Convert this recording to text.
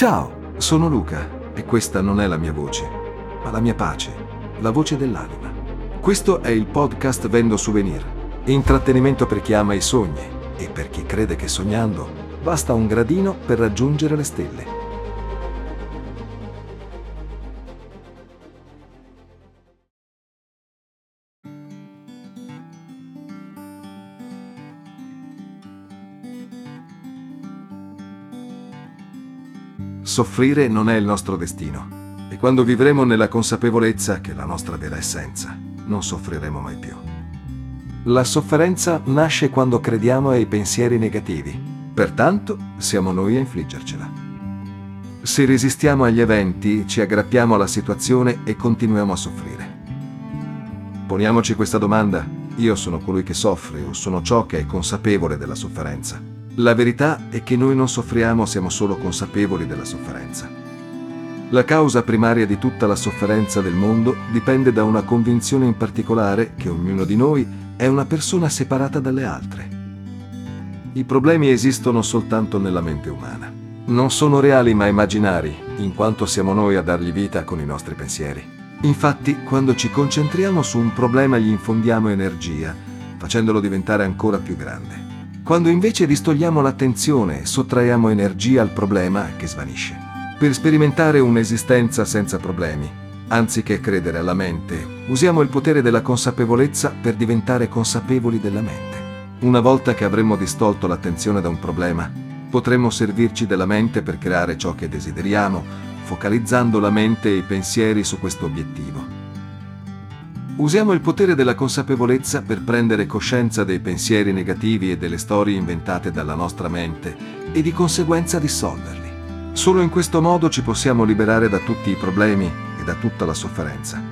Ciao, sono Luca e questa non è la mia voce, ma la mia pace, la voce dell'anima. Questo è il podcast Vendo Souvenir, intrattenimento per chi ama i sogni e per chi crede che sognando basta un gradino per raggiungere le stelle. Soffrire non è il nostro destino e quando vivremo nella consapevolezza che è la nostra vera essenza, non soffriremo mai più. La sofferenza nasce quando crediamo ai pensieri negativi, pertanto siamo noi a infliggercela. Se resistiamo agli eventi, ci aggrappiamo alla situazione e continuiamo a soffrire. Poniamoci questa domanda, io sono colui che soffre o sono ciò che è consapevole della sofferenza? La verità è che noi non soffriamo, siamo solo consapevoli della sofferenza. La causa primaria di tutta la sofferenza del mondo dipende da una convinzione in particolare che ognuno di noi è una persona separata dalle altre. I problemi esistono soltanto nella mente umana. Non sono reali ma immaginari, in quanto siamo noi a dargli vita con i nostri pensieri. Infatti, quando ci concentriamo su un problema gli infondiamo energia, facendolo diventare ancora più grande. Quando invece distogliamo l'attenzione, sottraiamo energia al problema che svanisce. Per sperimentare un'esistenza senza problemi, anziché credere alla mente, usiamo il potere della consapevolezza per diventare consapevoli della mente. Una volta che avremo distolto l'attenzione da un problema, potremo servirci della mente per creare ciò che desideriamo, focalizzando la mente e i pensieri su questo obiettivo. Usiamo il potere della consapevolezza per prendere coscienza dei pensieri negativi e delle storie inventate dalla nostra mente e di conseguenza dissolverli. Solo in questo modo ci possiamo liberare da tutti i problemi e da tutta la sofferenza.